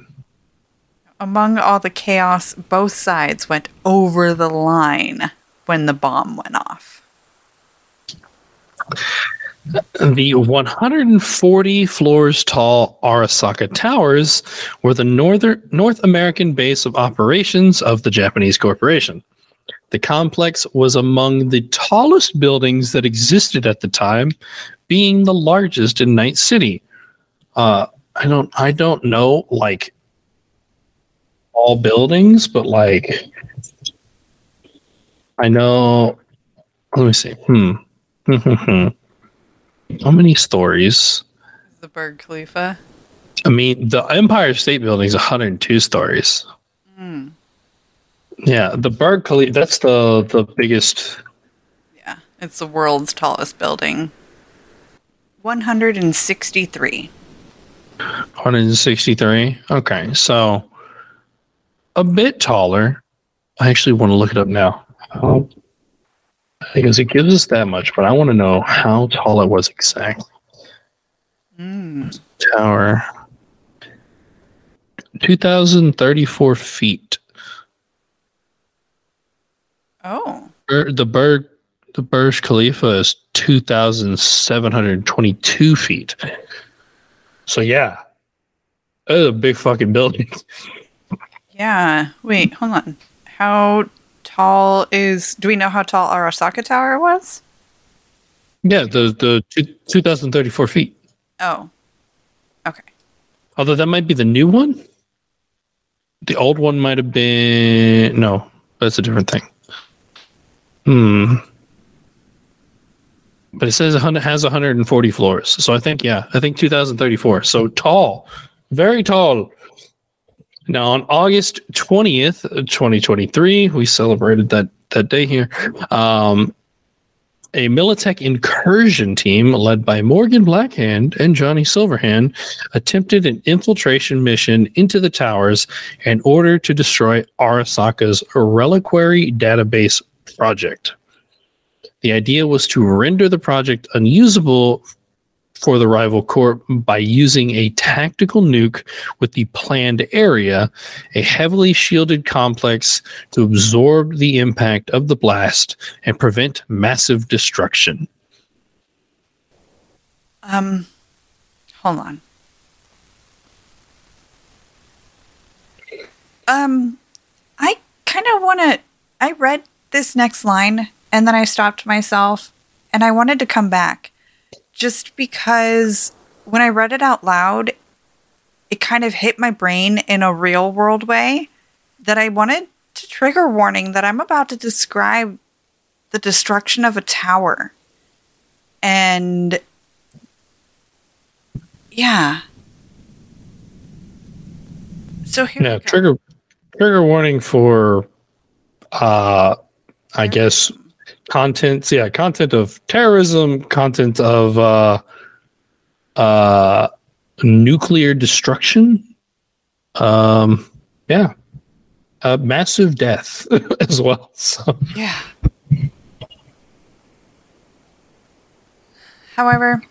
Among all the chaos, both sides went over the line when the bomb went off. The 140 floors tall Arasaka Towers were the northern North American base of operations of the Japanese corporation. The complex was among the tallest buildings that existed at the time, being the largest in Night City. Uh, I don't I don't know like all buildings, but like I know let me see. Hmm. How many stories? The Burj Khalifa. I mean, the Empire State Building is 102 stories. Hmm. Yeah, the Burj Khalifa. That's the the biggest. Yeah, it's the world's tallest building. 163. 163. Okay, so a bit taller. I actually want to look it up now. Because it gives us that much, but I want to know how tall it was exactly. Mm. Tower. 2,034 feet. Oh, Bur- The Burj, the Burj Khalifa is 2,722 feet. So, yeah. That's a big fucking building. yeah. Wait, hold on. How tall is. Do we know how tall Arasaka Tower was? Yeah, the the two, 2,034 feet. Oh. Okay. Although that might be the new one. The old one might have been no, that's a different thing. Hmm. But it says it has 140 floors, so I think yeah, I think 2,034. So tall, very tall. Now on August 20th, 2023, we celebrated that that day here. Um, a Militech incursion team led by Morgan Blackhand and Johnny Silverhand attempted an infiltration mission into the towers in order to destroy Arasaka's reliquary database project. The idea was to render the project unusable for the rival corp by using a tactical nuke with the planned area, a heavily shielded complex to absorb the impact of the blast and prevent massive destruction. Um, hold on. Um, I kind of want to. I read this next line and then I stopped myself and I wanted to come back just because when I read it out loud, it kind of hit my brain in a real world way that I wanted to trigger warning that I'm about to describe the destruction of a tower. And yeah. So here Yeah, trigger trigger warning for uh I guess contents, yeah, content of terrorism, content of uh uh nuclear destruction. Um yeah. Uh, massive death as well. So Yeah. However,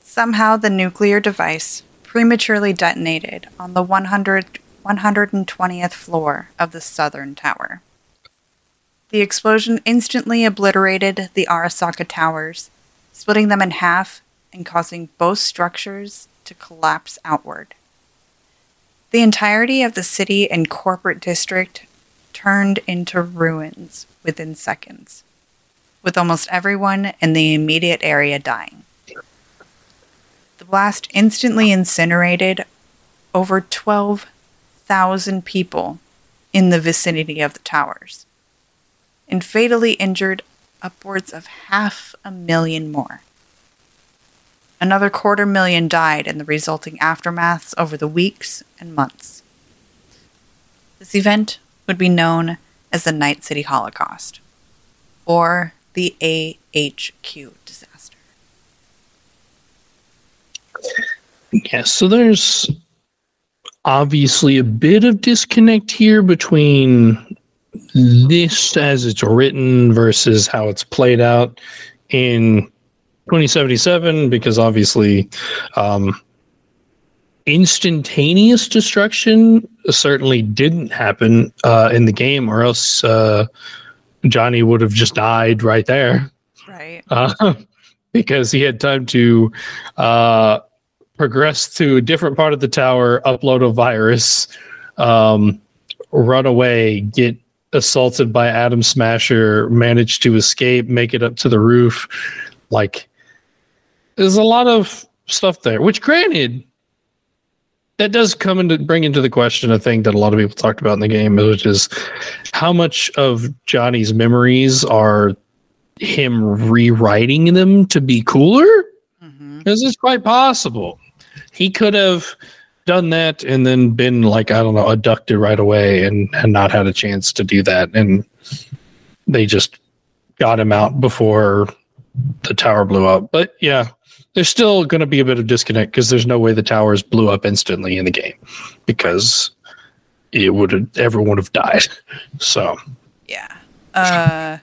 somehow the nuclear device prematurely detonated on the 100, 120th floor of the southern tower. The explosion instantly obliterated the Arasaka towers, splitting them in half and causing both structures to collapse outward. The entirety of the city and corporate district turned into ruins within seconds, with almost everyone in the immediate area dying. The blast instantly incinerated over 12,000 people in the vicinity of the towers and fatally injured upwards of half a million more. Another quarter million died in the resulting aftermaths over the weeks and months. This event would be known as the Night City Holocaust, or the AHQ disaster. Yeah, so there's obviously a bit of disconnect here between this as it's written versus how it's played out in 2077 because obviously um, instantaneous destruction certainly didn't happen uh, in the game or else uh, johnny would have just died right there Right. uh, because he had time to uh, progress to a different part of the tower, upload a virus, um, run away, get assaulted by Adam Smasher, managed to escape, make it up to the roof. Like, there's a lot of stuff there, which, granted, that does come into bring into the question a thing that a lot of people talked about in the game, which is how much of Johnny's memories are him rewriting them to be cooler? Hmm because it's quite possible. He could have done that and then been like i don't know abducted right away and, and not had a chance to do that and they just got him out before the tower blew up but yeah there's still going to be a bit of disconnect because there's no way the towers blew up instantly in the game because it would have everyone would have died so Yeah. Uh,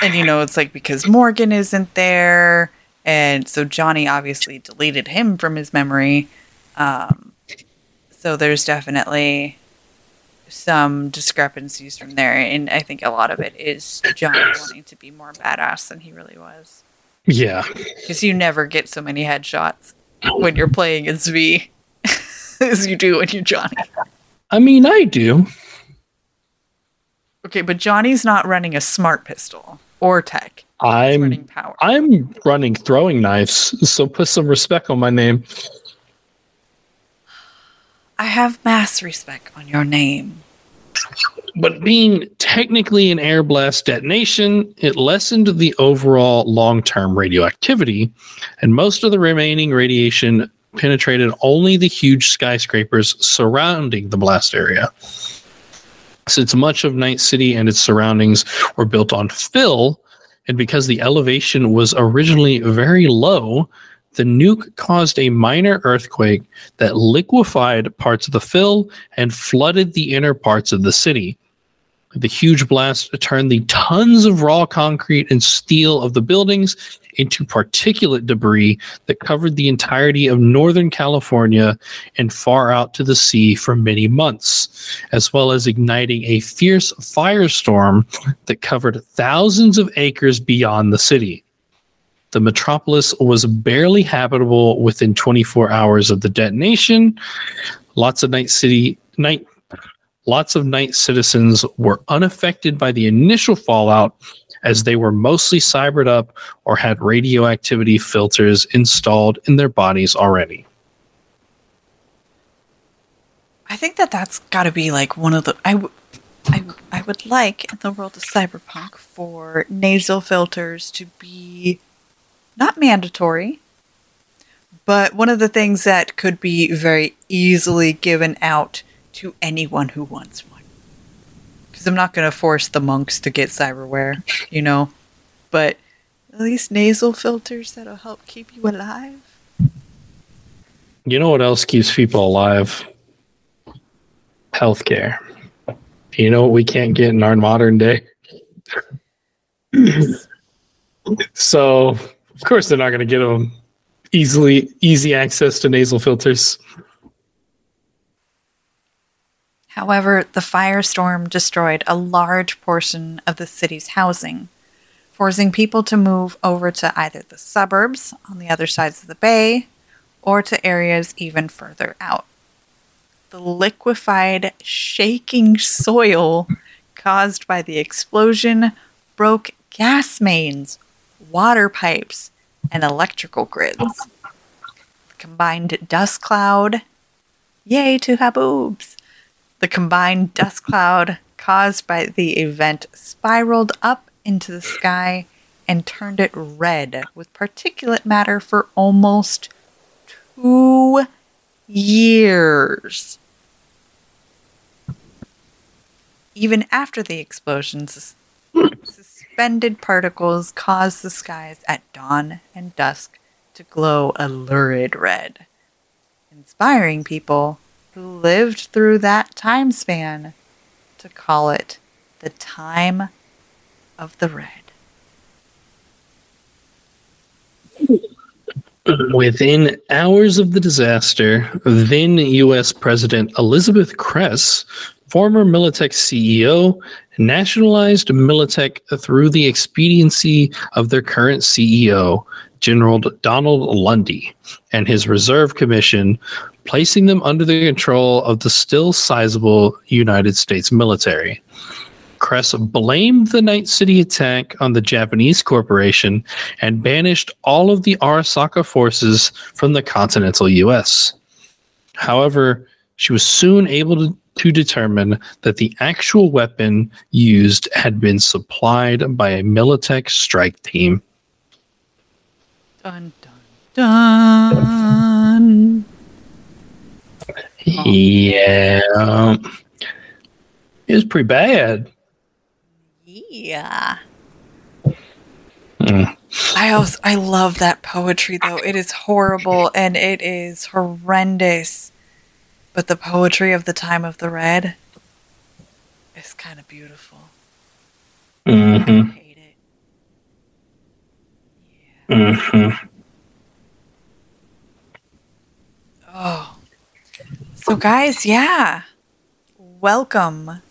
and you know, it's like because Morgan isn't there, and so Johnny obviously deleted him from his memory. Um, so there's definitely some discrepancies from there, and I think a lot of it is Johnny wanting to be more badass than he really was. yeah Because you never get so many headshots when you're playing as V as you do when you're Johnny. i mean i do Okay, but Johnny's not running a smart pistol or tech. He's i'm running power. I'm running throwing knives, so put some respect on my name. I have mass respect on your name. But being technically an air blast detonation, it lessened the overall long term radioactivity, and most of the remaining radiation penetrated only the huge skyscrapers surrounding the blast area. Since much of Night City and its surroundings were built on fill, and because the elevation was originally very low, the nuke caused a minor earthquake that liquefied parts of the fill and flooded the inner parts of the city. The huge blast turned the tons of raw concrete and steel of the buildings into particulate debris that covered the entirety of Northern California and far out to the sea for many months, as well as igniting a fierce firestorm that covered thousands of acres beyond the city. The metropolis was barely habitable within 24 hours of the detonation. Lots of night city night lots of night citizens were unaffected by the initial fallout as they were mostly cybered up or had radioactivity filters installed in their bodies already. I think that that's got to be like one of the. I, would like in the world of cyberpunk for nasal filters to be not mandatory, but one of the things that could be very easily given out to anyone who wants one. Because I'm not going to force the monks to get cyberware, you know, but at least nasal filters that'll help keep you alive. You know what else keeps people alive? Healthcare. You know what we can't get in our modern day? so, of course, they're not going to get them easily easy access to nasal filters. However, the firestorm destroyed a large portion of the city's housing, forcing people to move over to either the suburbs on the other sides of the bay or to areas even further out. The liquefied, shaking soil caused by the explosion broke gas mains, water pipes, and electrical grids. The combined dust cloud, yay to haboobs! The combined dust cloud caused by the event spiraled up into the sky and turned it red with particulate matter for almost two years. Even after the explosions, suspended particles caused the skies at dawn and dusk to glow a lurid red, inspiring people who lived through that time span to call it the time of the Red. Within hours of the disaster, then U.S. President Elizabeth Kress, former Militech CEO, nationalized Militech through the expediency of their current CEO, General Donald Lundy, and his reserve commission, placing them under the control of the still sizable United States military. Kress blamed the Night City attack on the Japanese corporation and banished all of the Arasaka forces from the continental US. However, she was soon able to, to determine that the actual weapon used had been supplied by a Militech strike team. Dun dun dun. Yeah. It was pretty bad. Yeah. Mm. I also I love that poetry though. It is horrible and it is horrendous. But the poetry of the time of the red is kind of beautiful. I hmm I hate it. Mm-hmm. Oh. So guys, yeah. Welcome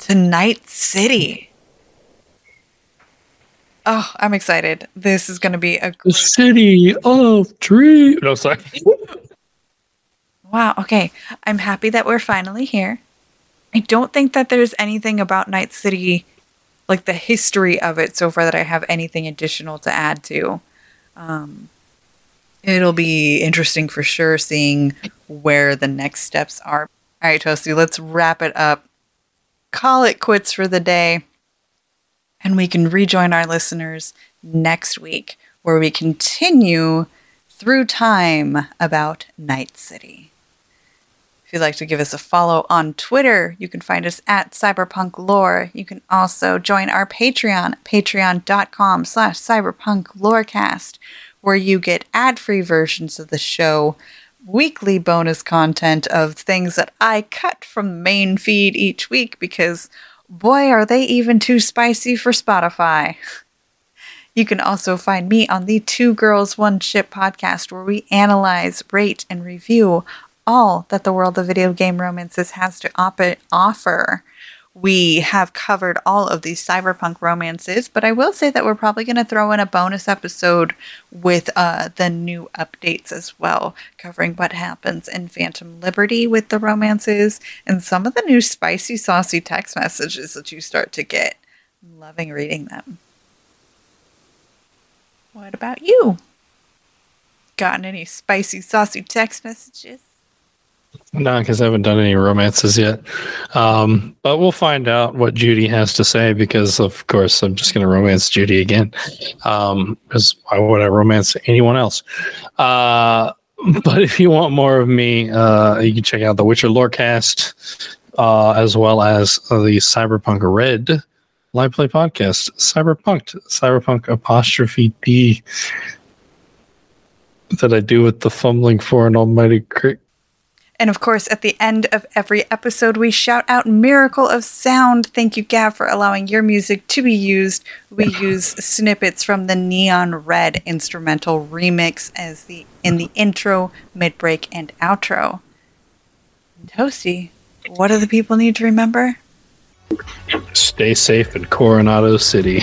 to Night City. Oh, I'm excited. This is going to be a The city of dreams. No, sorry. Wow. Okay. I'm happy that we're finally here. I don't think that there's anything about Night City, like the history of it so far, that I have anything additional to add to. Um, it'll be interesting for sure seeing where the next steps are. All right, Toastie, let's wrap it up. Call it quits for the day. And we can rejoin our listeners next week where we continue through time about Night City. If you'd like to give us a follow on Twitter, you can find us at Cyberpunk Lore. You can also join our Patreon, patreon.com slash cyberpunk lorecast, where you get ad-free versions of the show, weekly bonus content of things that I cut from the main feed each week because boy are they even too spicy for Spotify. You can also find me on the Two Girls One Ship podcast, where we analyze, rate, and review all that the world of video game romances has to op- offer. We have covered all of these cyberpunk romances, but I will say that we're probably going to throw in a bonus episode with uh, the new updates as well, covering what happens in Phantom Liberty with the romances and some of the new spicy, saucy text messages that you start to get. I'm loving reading them. What about you? Gotten any spicy, saucy text messages? No, because I haven't done any romances yet. Um, but we'll find out what Judy has to say because, of course, I'm just going to romance Judy again. Because why would I romance anyone else? Uh, but if you want more of me, uh, you can check out the Witcher Lorecast uh, as well as the Cyberpunk Red live play podcast, Cyberpunk, Cyberpunk apostrophe D that I do with the fumbling for an almighty. And of course, at the end of every episode, we shout out Miracle of Sound. Thank you, Gav, for allowing your music to be used. We use snippets from the Neon Red instrumental remix as the in the intro, mid break, and outro. Toastie, what do the people need to remember? Stay safe in Coronado City.